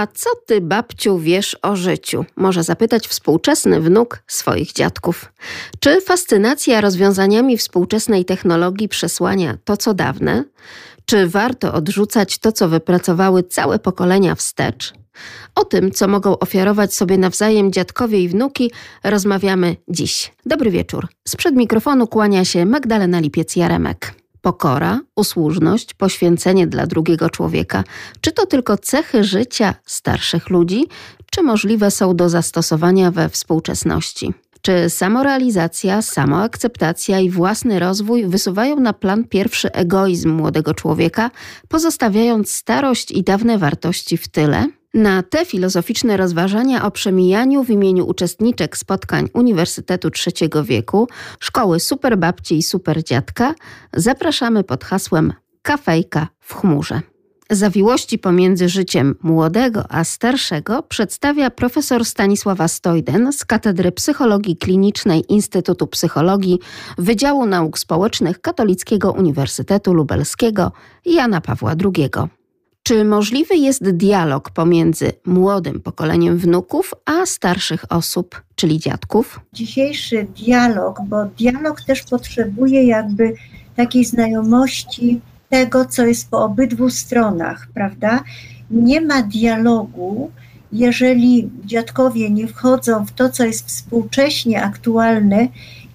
A co ty, babciu, wiesz o życiu? Może zapytać współczesny wnuk swoich dziadków. Czy fascynacja rozwiązaniami współczesnej technologii przesłania to, co dawne? Czy warto odrzucać to, co wypracowały całe pokolenia wstecz? O tym, co mogą ofiarować sobie nawzajem dziadkowie i wnuki, rozmawiamy dziś. Dobry wieczór. Sprzed mikrofonu kłania się Magdalena Lipiec-Jaremek. Pokora, usłużność, poświęcenie dla drugiego człowieka czy to tylko cechy życia starszych ludzi, czy możliwe są do zastosowania we współczesności? Czy samorealizacja, samoakceptacja i własny rozwój wysuwają na plan pierwszy egoizm młodego człowieka, pozostawiając starość i dawne wartości w tyle? Na te filozoficzne rozważania o przemijaniu w imieniu uczestniczek spotkań Uniwersytetu Trzeciego Wieku, Szkoły Superbabci i Superdziadka zapraszamy pod hasłem Kafejka w chmurze. Zawiłości pomiędzy życiem młodego a starszego przedstawia profesor Stanisława Stojden z Katedry Psychologii Klinicznej Instytutu Psychologii Wydziału Nauk Społecznych Katolickiego Uniwersytetu Lubelskiego Jana Pawła II. Czy możliwy jest dialog pomiędzy młodym pokoleniem wnuków a starszych osób, czyli dziadków? Dzisiejszy dialog, bo dialog też potrzebuje jakby takiej znajomości tego, co jest po obydwu stronach, prawda? Nie ma dialogu, jeżeli dziadkowie nie wchodzą w to, co jest współcześnie aktualne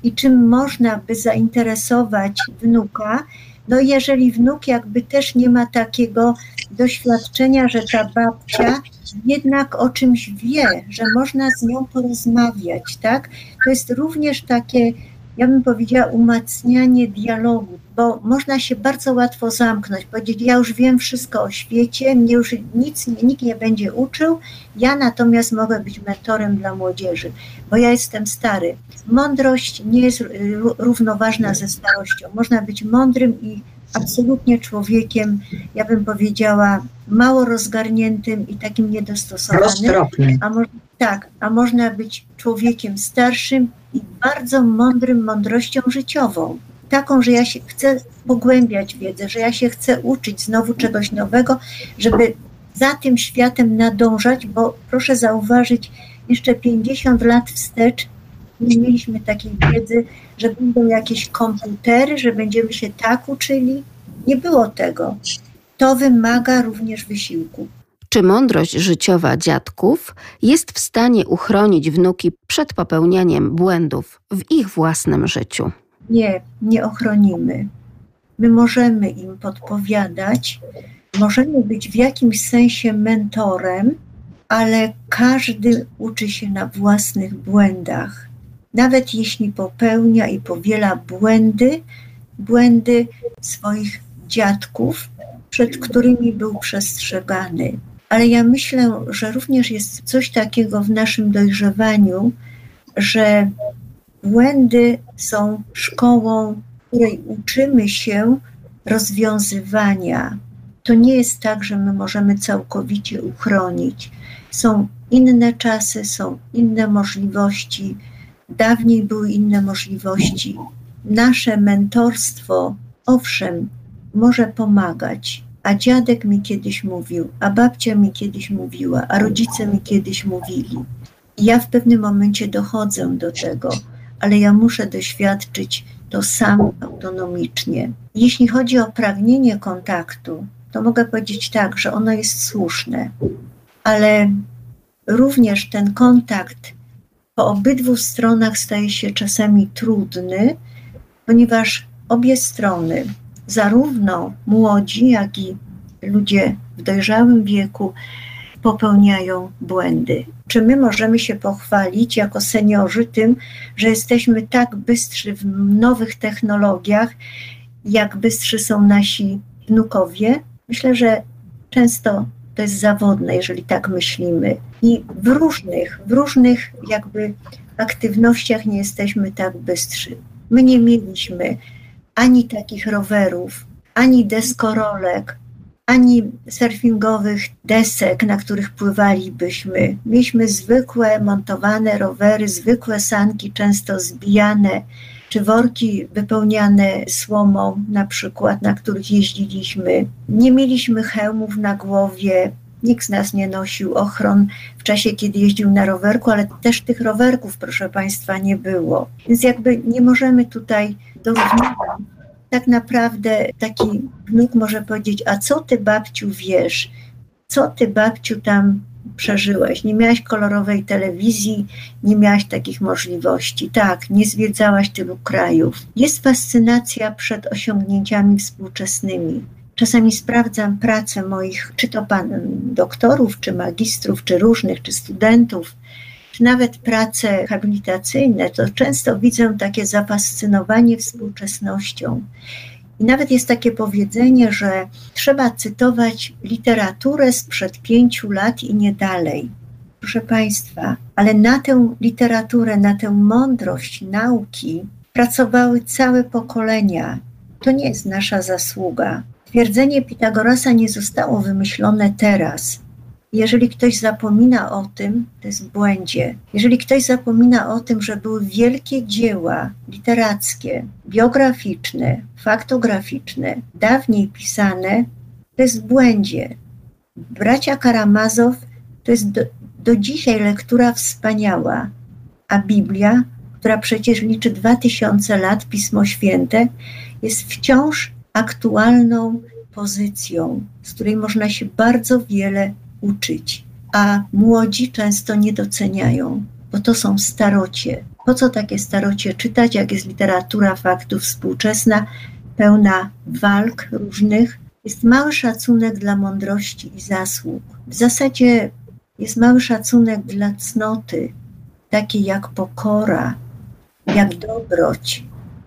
i czym można by zainteresować wnuka, no jeżeli wnuk jakby też nie ma takiego doświadczenia, że ta babcia jednak o czymś wie, że można z nią porozmawiać, tak? To jest również takie ja bym powiedziała, umacnianie dialogu, bo można się bardzo łatwo zamknąć, powiedzieć, ja już wiem wszystko o świecie, mnie już nic, nikt nie będzie uczył, ja natomiast mogę być mentorem dla młodzieży, bo ja jestem stary. Mądrość nie jest równoważna ze starością. Można być mądrym i absolutnie człowiekiem, ja bym powiedziała, mało rozgarniętym i takim niedostosowanym. A mo- tak, a można być człowiekiem starszym i bardzo mądrym mądrością życiową. Taką, że ja się chcę pogłębiać wiedzę, że ja się chcę uczyć znowu czegoś nowego, żeby za tym światem nadążać, bo proszę zauważyć, jeszcze 50 lat wstecz nie mieliśmy takiej wiedzy, że będą jakieś komputery, że będziemy się tak uczyli. Nie było tego. To wymaga również wysiłku. Czy mądrość życiowa dziadków jest w stanie uchronić wnuki przed popełnianiem błędów w ich własnym życiu? Nie, nie ochronimy. My możemy im podpowiadać, możemy być w jakimś sensie mentorem, ale każdy uczy się na własnych błędach. Nawet jeśli popełnia i powiela błędy, błędy swoich dziadków, przed którymi był przestrzegany ale ja myślę, że również jest coś takiego w naszym dojrzewaniu, że błędy są szkołą, której uczymy się rozwiązywania. To nie jest tak, że my możemy całkowicie uchronić. Są inne czasy, są inne możliwości. Dawniej były inne możliwości. Nasze mentorstwo, owszem, może pomagać, a dziadek mi kiedyś mówił, a babcia mi kiedyś mówiła, a rodzice mi kiedyś mówili. Ja w pewnym momencie dochodzę do tego, ale ja muszę doświadczyć to sam autonomicznie. Jeśli chodzi o pragnienie kontaktu, to mogę powiedzieć tak, że ono jest słuszne, ale również ten kontakt po obydwu stronach staje się czasami trudny, ponieważ obie strony zarówno młodzi, jak i ludzie w dojrzałym wieku popełniają błędy. Czy my możemy się pochwalić jako seniorzy tym, że jesteśmy tak bystrzy w nowych technologiach, jak bystrzy są nasi wnukowie? Myślę, że często to jest zawodne, jeżeli tak myślimy. I w różnych, w różnych jakby aktywnościach nie jesteśmy tak bystrzy. My nie mieliśmy ani takich rowerów, ani deskorolek, ani surfingowych desek, na których pływalibyśmy. Mieliśmy zwykłe montowane rowery, zwykłe sanki, często zbijane, czy worki wypełniane słomą, na przykład, na których jeździliśmy. Nie mieliśmy hełmów na głowie, Nikt z nas nie nosił ochron w czasie, kiedy jeździł na rowerku, ale też tych rowerków, proszę Państwa, nie było. Więc jakby nie możemy tutaj. Tak naprawdę taki wnuk może powiedzieć, a co ty babciu wiesz? Co ty babciu tam przeżyłeś? Nie miałaś kolorowej telewizji, nie miałaś takich możliwości. Tak, nie zwiedzałaś tylu krajów. Jest fascynacja przed osiągnięciami współczesnymi. Czasami sprawdzam pracę moich, czy to pan doktorów, czy magistrów, czy różnych, czy studentów, czy nawet prace habilitacyjne, to często widzę takie zafascynowanie współczesnością. I nawet jest takie powiedzenie, że trzeba cytować literaturę sprzed pięciu lat i nie dalej. Proszę Państwa, ale na tę literaturę, na tę mądrość nauki pracowały całe pokolenia. To nie jest nasza zasługa. Twierdzenie Pitagorasa nie zostało wymyślone teraz. Jeżeli ktoś zapomina o tym, to jest w błędzie. Jeżeli ktoś zapomina o tym, że były wielkie dzieła literackie, biograficzne, faktograficzne, dawniej pisane, to jest w błędzie. Bracia Karamazow to jest do, do dzisiaj lektura wspaniała, a Biblia, która przecież liczy 2000 lat, Pismo Święte, jest wciąż aktualną pozycją, z której można się bardzo wiele uczyć, a młodzi często nie doceniają, bo to są starocie. Po co takie starocie czytać, jak jest literatura faktów współczesna, pełna walk różnych? Jest mały szacunek dla mądrości i zasług. W zasadzie jest mały szacunek dla cnoty, takiej jak pokora, jak dobroć,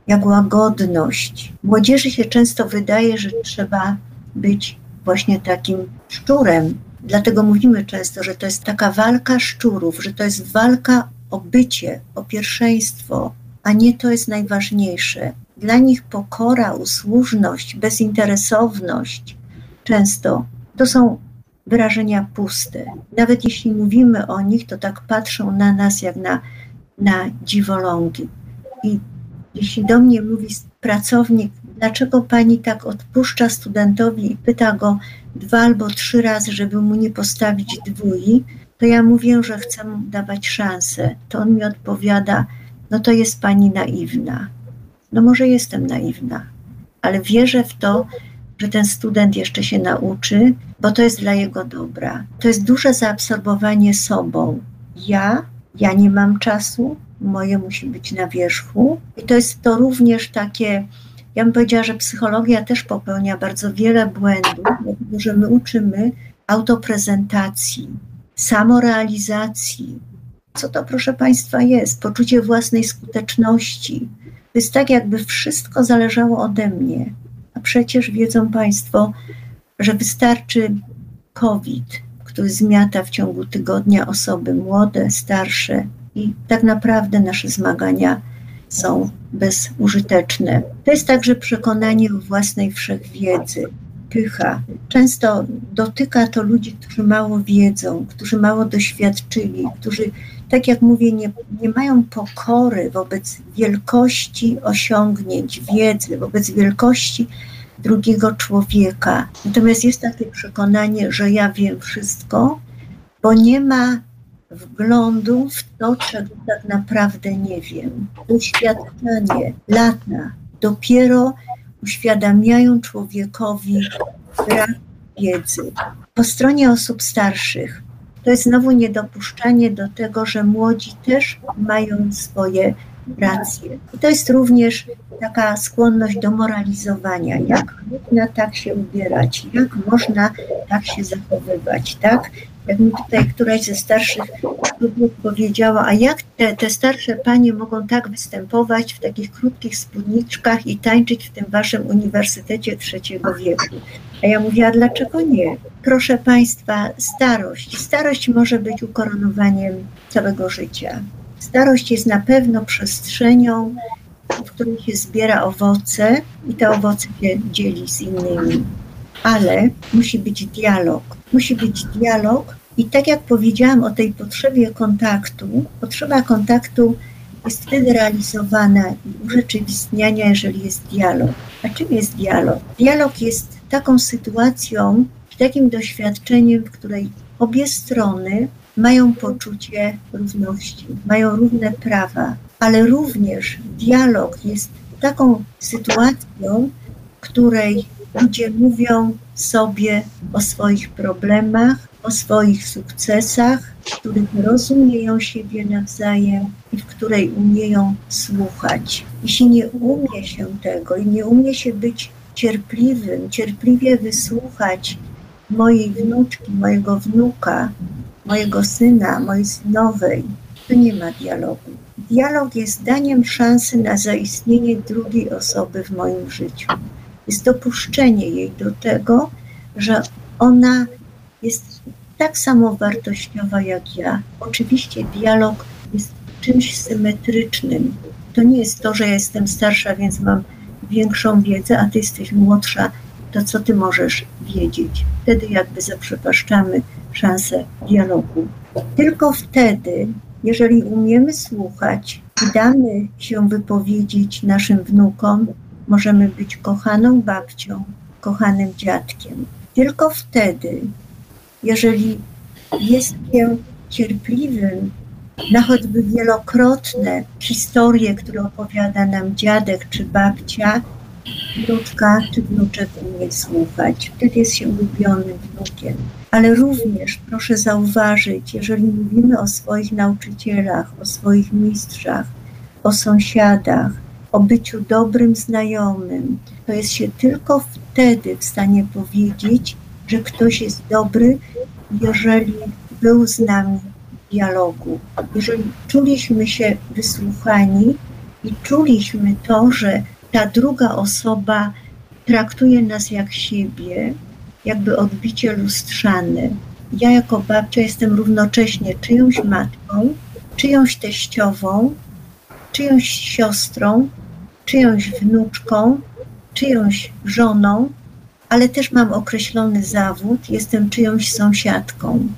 jak łagodność. Młodzieży się często wydaje, że trzeba być właśnie takim szczurem. Dlatego mówimy często, że to jest taka walka szczurów, że to jest walka o bycie, o pierwszeństwo, a nie to jest najważniejsze. Dla nich pokora, usłużność, bezinteresowność często to są wyrażenia puste. Nawet jeśli mówimy o nich, to tak patrzą na nas jak na, na dziwolągi. I jeśli do mnie mówi pracownik, dlaczego pani tak odpuszcza studentowi i pyta go dwa albo trzy razy, żeby mu nie postawić dwój, to ja mówię, że chcę mu dawać szansę. To on mi odpowiada, no to jest pani naiwna. No może jestem naiwna, ale wierzę w to, że ten student jeszcze się nauczy, bo to jest dla jego dobra. To jest duże zaabsorbowanie sobą. Ja, ja nie mam czasu, moje musi być na wierzchu. I to jest to również takie, ja bym powiedziała, że psychologia też popełnia bardzo wiele błędów, dlatego że my uczymy autoprezentacji, samorealizacji. Co to, proszę Państwa, jest? Poczucie własnej skuteczności. To jest tak, jakby wszystko zależało ode mnie. A przecież wiedzą Państwo, że wystarczy COVID, który zmiata w ciągu tygodnia osoby młode, starsze, i tak naprawdę nasze zmagania są bezużyteczne. To jest także przekonanie o własnej wszechwiedzy, pycha. Często dotyka to ludzi, którzy mało wiedzą, którzy mało doświadczyli, którzy, tak jak mówię, nie, nie mają pokory wobec wielkości osiągnięć, wiedzy, wobec wielkości drugiego człowieka. Natomiast jest takie przekonanie, że ja wiem wszystko, bo nie ma wglądu w to, czego tak naprawdę nie wiem. Doświadczenie, lata dopiero uświadamiają człowiekowi brak wiedzy. Po stronie osób starszych to jest znowu niedopuszczanie do tego, że młodzi też mają swoje racje. I to jest również taka skłonność do moralizowania, jak można tak się ubierać, jak można tak się zachowywać, tak? Jak mi tutaj któraś ze starszych powiedziała, a jak te, te starsze panie mogą tak występować w takich krótkich spódniczkach i tańczyć w tym waszym uniwersytecie trzeciego wieku? A ja mówiła, dlaczego nie? Proszę Państwa, starość. Starość może być ukoronowaniem całego życia. Starość jest na pewno przestrzenią, w której się zbiera owoce i te owoce się dzieli z innymi. Ale musi być dialog. Musi być dialog i tak jak powiedziałam o tej potrzebie kontaktu, potrzeba kontaktu jest wtedy realizowana i urzeczywistniania, jeżeli jest dialog. A czym jest dialog? Dialog jest taką sytuacją, takim doświadczeniem, w której obie strony mają poczucie równości, mają równe prawa, ale również dialog jest taką sytuacją, w której ludzie mówią sobie o swoich problemach, o swoich sukcesach, w których rozumieją siebie nawzajem i w której umieją słuchać. Jeśli nie umie się tego i nie umie się być cierpliwym, cierpliwie wysłuchać mojej wnuczki, mojego wnuka, mojego syna, mojej synowej, to nie ma dialogu. Dialog jest daniem szansy na zaistnienie drugiej osoby w moim życiu. Jest dopuszczenie jej do tego, że ona jest tak samo wartościowa jak ja. Oczywiście dialog jest czymś symetrycznym. To nie jest to, że ja jestem starsza, więc mam większą wiedzę, a ty jesteś młodsza, to co ty możesz wiedzieć? Wtedy jakby zaprzepaszczamy szansę dialogu. Tylko wtedy, jeżeli umiemy słuchać i damy się wypowiedzieć naszym wnukom, możemy być kochaną babcią, kochanym dziadkiem. Tylko wtedy, jeżeli jest się cierpliwym na choćby wielokrotne historie, które opowiada nam dziadek czy babcia, wnuczka czy wnuczek umie słuchać. Wtedy jest się ulubionym wnukiem. Ale również proszę zauważyć, jeżeli mówimy o swoich nauczycielach, o swoich mistrzach, o sąsiadach, o byciu dobrym znajomym, to jest się tylko wtedy w stanie powiedzieć, że ktoś jest dobry, jeżeli był z nami w dialogu, jeżeli czuliśmy się wysłuchani i czuliśmy to, że ta druga osoba traktuje nas jak siebie, jakby odbicie lustrzane. Ja jako babcia jestem równocześnie czyjąś matką, czyjąś teściową, czyjąś siostrą, czyjąś wnuczką, czyjąś żoną, ale też mam określony zawód, jestem czyjąś sąsiadką.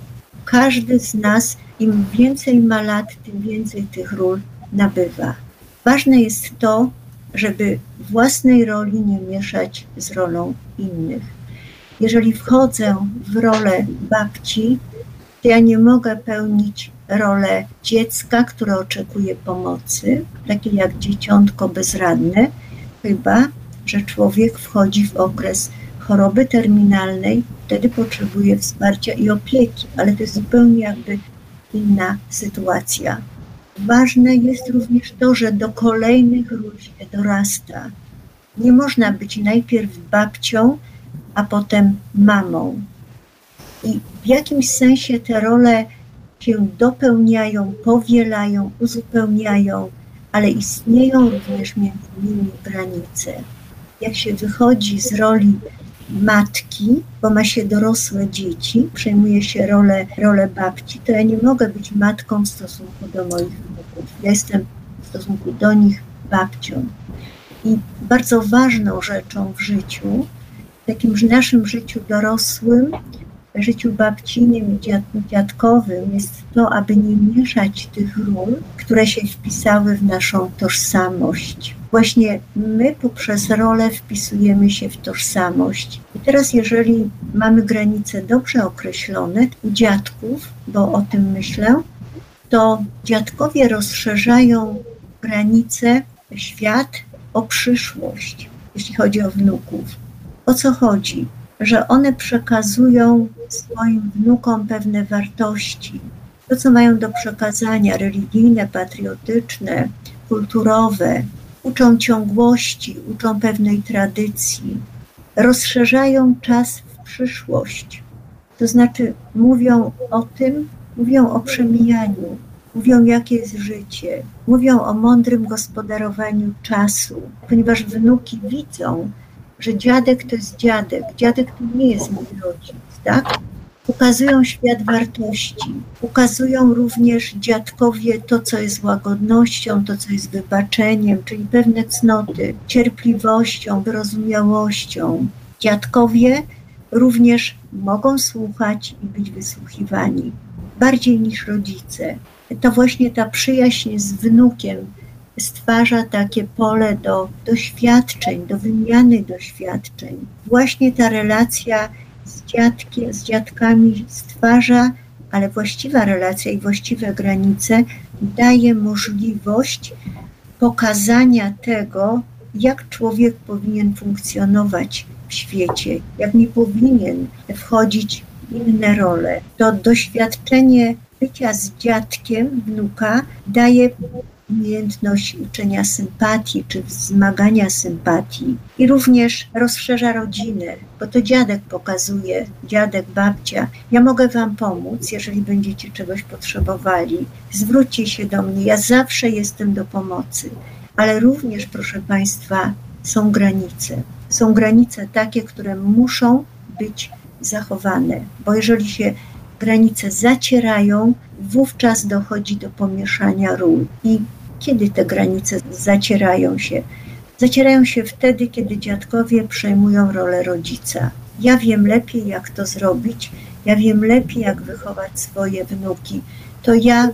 Każdy z nas, im więcej ma lat, tym więcej tych ról nabywa. Ważne jest to, żeby własnej roli nie mieszać z rolą innych. Jeżeli wchodzę w rolę babci, to ja nie mogę pełnić rolę dziecka, które oczekuje pomocy, takie jak dzieciątko bezradne, chyba że człowiek wchodzi w okres choroby terminalnej, wtedy potrzebuje wsparcia i opieki, ale to jest zupełnie jakby inna sytuacja. Ważne jest również to, że do kolejnych się dorasta. Nie można być najpierw babcią, a potem mamą. I w jakimś sensie te role się dopełniają, powielają, uzupełniają, ale istnieją również między nimi granice. Jak się wychodzi z roli matki, bo ma się dorosłe dzieci, przejmuje się rolę, rolę babci, to ja nie mogę być matką w stosunku do moich wnuków. Ja jestem w stosunku do nich babcią. I bardzo ważną rzeczą w życiu, w takim naszym życiu dorosłym, życiu babcinym i dziadkowym jest to, aby nie mieszać tych ról, które się wpisały w naszą tożsamość. Właśnie my poprzez rolę wpisujemy się w tożsamość. I teraz, jeżeli mamy granice dobrze określone u dziadków, bo o tym myślę, to dziadkowie rozszerzają granice, świat o przyszłość, jeśli chodzi o wnuków. O co chodzi? Że one przekazują swoim wnukom pewne wartości, to co mają do przekazania religijne, patriotyczne, kulturowe, uczą ciągłości, uczą pewnej tradycji, rozszerzają czas w przyszłość. To znaczy mówią o tym, mówią o przemijaniu, mówią jakie jest życie, mówią o mądrym gospodarowaniu czasu, ponieważ wnuki widzą, że dziadek to jest dziadek, dziadek to nie jest mój rodzic, tak? Ukazują świat wartości, ukazują również dziadkowie to, co jest łagodnością, to, co jest wybaczeniem, czyli pewne cnoty, cierpliwością, wyrozumiałością. Dziadkowie również mogą słuchać i być wysłuchiwani bardziej niż rodzice. To właśnie ta przyjaźń z wnukiem stwarza takie pole do doświadczeń, do wymiany doświadczeń. Właśnie ta relacja z, dziadkiem, z dziadkami stwarza, ale właściwa relacja i właściwe granice daje możliwość pokazania tego, jak człowiek powinien funkcjonować w świecie, jak nie powinien wchodzić w inne role. To doświadczenie bycia z dziadkiem wnuka daje umiejętność uczenia sympatii czy wzmagania sympatii i również rozszerza rodzinę, bo to dziadek pokazuje, dziadek, babcia, ja mogę Wam pomóc, jeżeli będziecie czegoś potrzebowali. Zwróćcie się do mnie, ja zawsze jestem do pomocy. Ale również, proszę Państwa, są granice. Są granice takie, które muszą być zachowane, bo jeżeli się granice zacierają, wówczas dochodzi do pomieszania ról. I kiedy te granice zacierają się? Zacierają się wtedy, kiedy dziadkowie przejmują rolę rodzica. Ja wiem lepiej, jak to zrobić, ja wiem lepiej, jak wychować swoje wnuki. To ja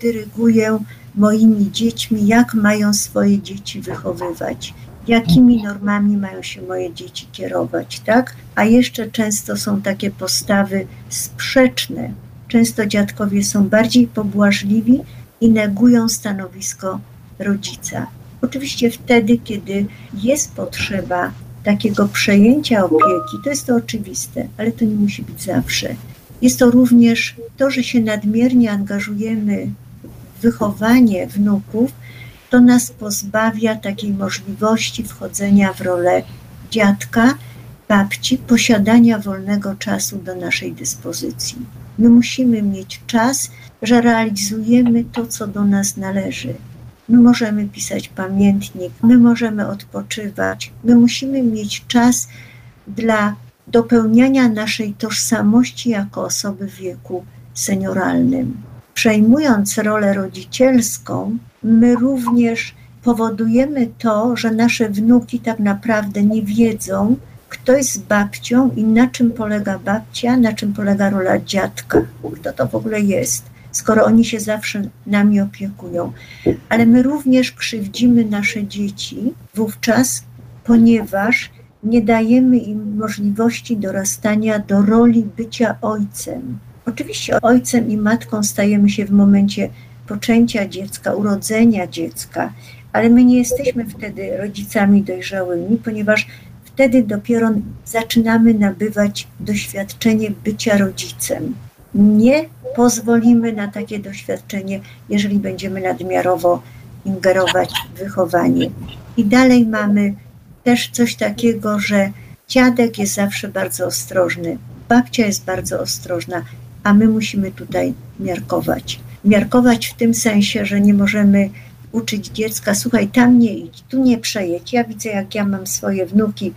dyryguję moimi dziećmi, jak mają swoje dzieci wychowywać, jakimi normami mają się moje dzieci kierować, tak? A jeszcze często są takie postawy sprzeczne. Często dziadkowie są bardziej pobłażliwi, i negują stanowisko rodzica. Oczywiście wtedy, kiedy jest potrzeba takiego przejęcia opieki, to jest to oczywiste, ale to nie musi być zawsze. Jest to również to, że się nadmiernie angażujemy w wychowanie wnuków, to nas pozbawia takiej możliwości wchodzenia w rolę dziadka, babci, posiadania wolnego czasu do naszej dyspozycji. My musimy mieć czas że realizujemy to, co do nas należy. My możemy pisać pamiętnik, my możemy odpoczywać, my musimy mieć czas dla dopełniania naszej tożsamości jako osoby w wieku senioralnym. Przejmując rolę rodzicielską, my również powodujemy to, że nasze wnuki tak naprawdę nie wiedzą, kto jest babcią i na czym polega babcia, na czym polega rola dziadka, kto to w ogóle jest skoro oni się zawsze nami opiekują. Ale my również krzywdzimy nasze dzieci wówczas, ponieważ nie dajemy im możliwości dorastania do roli bycia ojcem. Oczywiście ojcem i matką stajemy się w momencie poczęcia dziecka, urodzenia dziecka, ale my nie jesteśmy wtedy rodzicami dojrzałymi, ponieważ wtedy dopiero zaczynamy nabywać doświadczenie bycia rodzicem nie pozwolimy na takie doświadczenie, jeżeli będziemy nadmiarowo ingerować w wychowanie. I dalej mamy też coś takiego, że dziadek jest zawsze bardzo ostrożny, babcia jest bardzo ostrożna, a my musimy tutaj miarkować. Miarkować w tym sensie, że nie możemy uczyć dziecka, słuchaj, tam nie idź, tu nie przejedź. Ja widzę, jak ja mam swoje wnuki,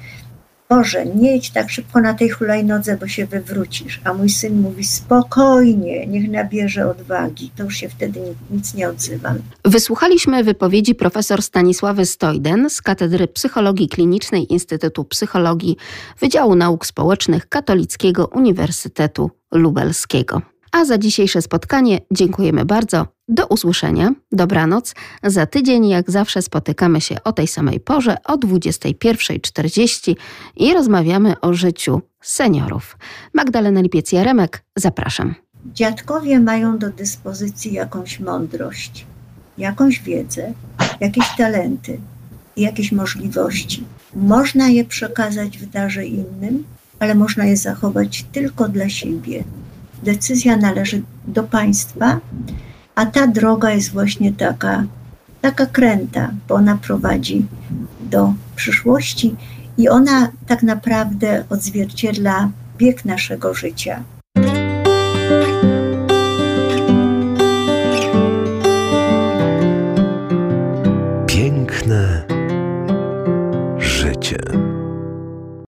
Boże, nie idź tak szybko na tej hulajnodze, bo się wywrócisz. A mój syn mówi spokojnie, niech nabierze odwagi. To już się wtedy nic nie odzywam. Wysłuchaliśmy wypowiedzi profesor Stanisławy Stojden z Katedry Psychologii Klinicznej Instytutu Psychologii Wydziału Nauk Społecznych Katolickiego Uniwersytetu Lubelskiego. A za dzisiejsze spotkanie dziękujemy bardzo. Do usłyszenia, dobranoc. Za tydzień, jak zawsze, spotykamy się o tej samej porze o 21.40 i rozmawiamy o życiu seniorów. Magdalena Lipiec-Jaremek, zapraszam. Dziadkowie mają do dyspozycji jakąś mądrość, jakąś wiedzę, jakieś talenty i jakieś możliwości. Można je przekazać w darze innym, ale można je zachować tylko dla siebie decyzja należy do państwa, a ta droga jest właśnie taka, taka kręta, bo ona prowadzi do przyszłości i ona tak naprawdę odzwierciedla bieg naszego życia.